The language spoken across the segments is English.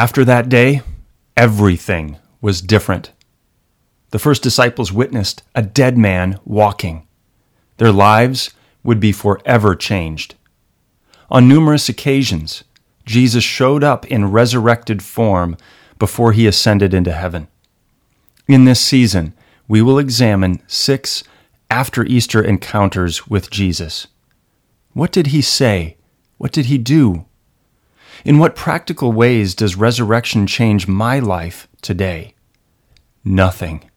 After that day, everything was different. The first disciples witnessed a dead man walking. Their lives would be forever changed. On numerous occasions, Jesus showed up in resurrected form before he ascended into heaven. In this season, we will examine six after Easter encounters with Jesus. What did he say? What did he do? In what practical ways does resurrection change my life today? Nothing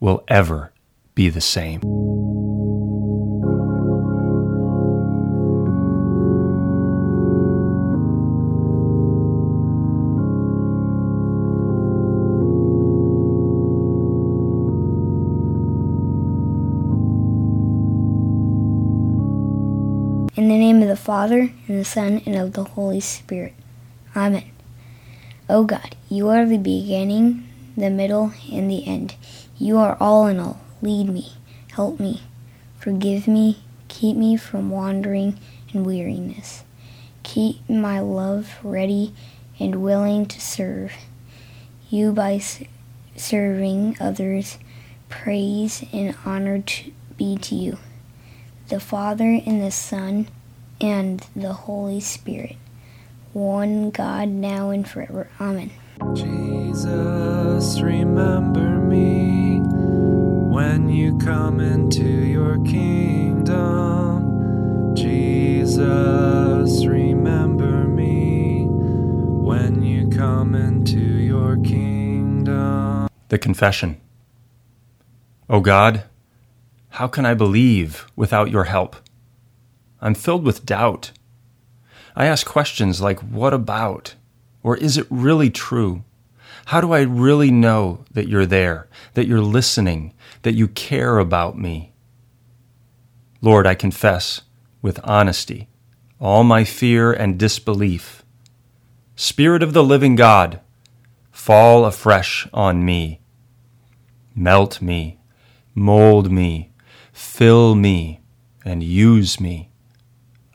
will ever be the same. In the name of the Father, and the Son, and of the Holy Spirit. Amen. O God, you are the beginning, the middle, and the end. You are all in all. Lead me, help me, forgive me, keep me from wandering and weariness. Keep my love ready and willing to serve you by serving others. Praise and honor to be to you, the Father and the Son and the Holy Spirit one God, now and forever. Amen. Jesus, remember me when you come into your kingdom. Jesus, remember me when you come into your kingdom. The Confession. O God, how can I believe without your help? I'm filled with doubt I ask questions like, what about? Or is it really true? How do I really know that you're there, that you're listening, that you care about me? Lord, I confess with honesty all my fear and disbelief. Spirit of the living God, fall afresh on me. Melt me, mold me, fill me, and use me.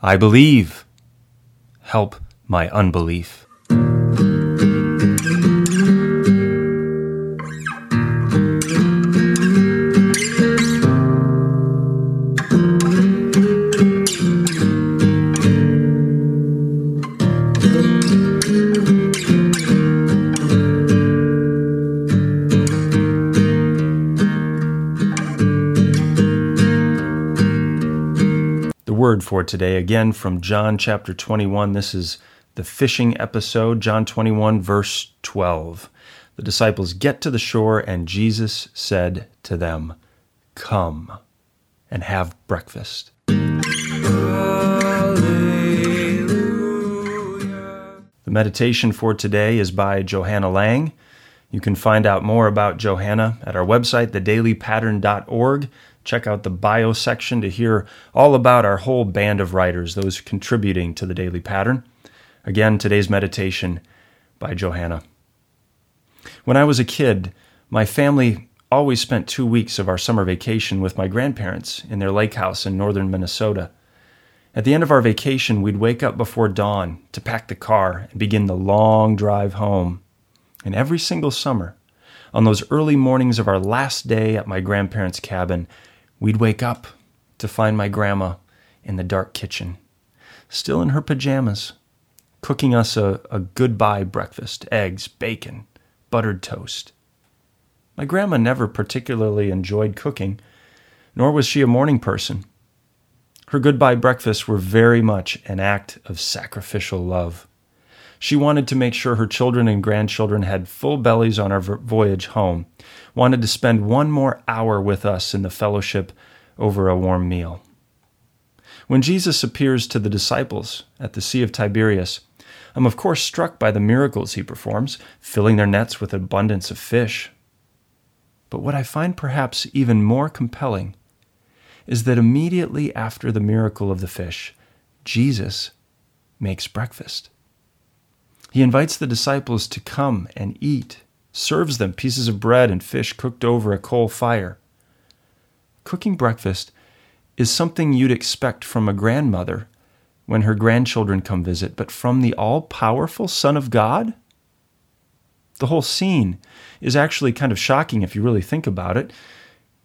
I believe help my unbelief. Word for today, again from John chapter 21. This is the fishing episode, John 21, verse 12. The disciples get to the shore, and Jesus said to them, Come and have breakfast. Hallelujah. The meditation for today is by Johanna Lang. You can find out more about Johanna at our website, thedailypattern.org. Check out the bio section to hear all about our whole band of writers, those contributing to the Daily Pattern. Again, today's meditation by Johanna. When I was a kid, my family always spent two weeks of our summer vacation with my grandparents in their lake house in northern Minnesota. At the end of our vacation, we'd wake up before dawn to pack the car and begin the long drive home. And every single summer, on those early mornings of our last day at my grandparents' cabin, we'd wake up to find my grandma in the dark kitchen, still in her pajamas, cooking us a, a goodbye breakfast eggs, bacon, buttered toast. My grandma never particularly enjoyed cooking, nor was she a morning person. Her goodbye breakfasts were very much an act of sacrificial love. She wanted to make sure her children and grandchildren had full bellies on our voyage home, wanted to spend one more hour with us in the fellowship over a warm meal. When Jesus appears to the disciples at the Sea of Tiberias, I'm of course struck by the miracles he performs, filling their nets with abundance of fish. But what I find perhaps even more compelling is that immediately after the miracle of the fish, Jesus makes breakfast. He invites the disciples to come and eat, serves them pieces of bread and fish cooked over a coal fire. Cooking breakfast is something you'd expect from a grandmother when her grandchildren come visit, but from the all powerful Son of God? The whole scene is actually kind of shocking if you really think about it.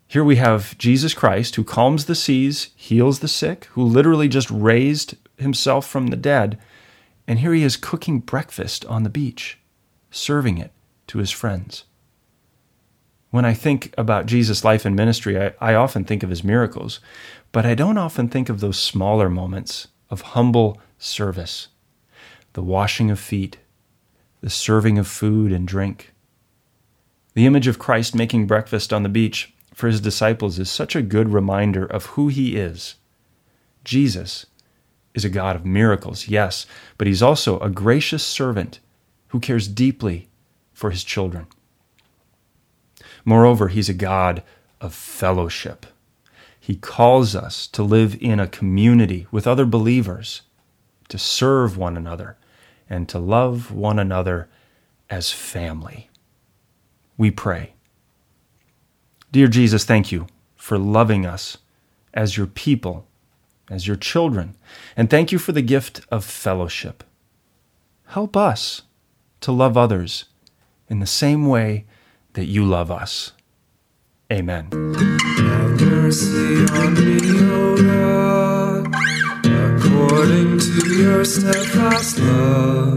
Here we have Jesus Christ who calms the seas, heals the sick, who literally just raised himself from the dead. And here he is cooking breakfast on the beach, serving it to his friends. When I think about Jesus' life and ministry, I, I, often think of his miracles, but I don't often think of those smaller moments of humble service the washing of feet, the serving of food and drink. The image of Christ making breakfast on the beach for his disciples is such a good reminder of who he is. Jesus is a God of miracles, yes, but he's also a gracious servant who cares deeply for his children. Moreover, he's a God of fellowship. He calls us to live in a community with other believers, to serve one another, and to love one another as family. We pray. Dear Jesus, thank you for loving us as your people, as your children, and thank you for the gift of fellowship. Help us to love others in the same way that you love us. Amen. Have mercy on me, O God, according to your steadfast love.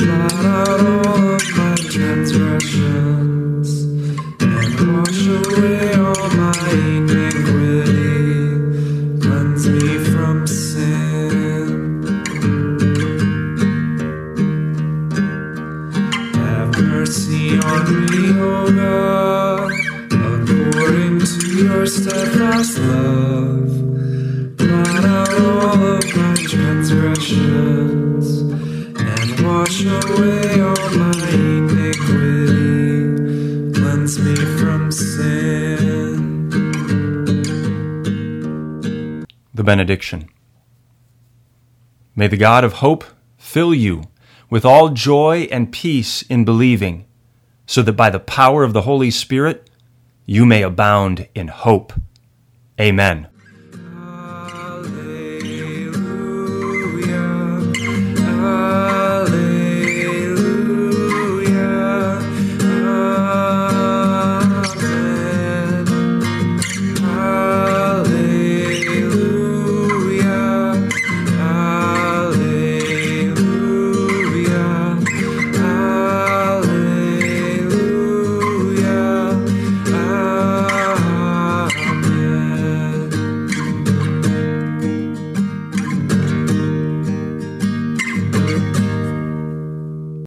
Out all of my transgressions to your steadfast love. Blot out all of my transgressions and wash away all my iniquity cleanse me from sin. The Benediction. May the God of hope fill you with all joy and peace in believing, so that by the power of the Holy Spirit you may abound in hope. Amen.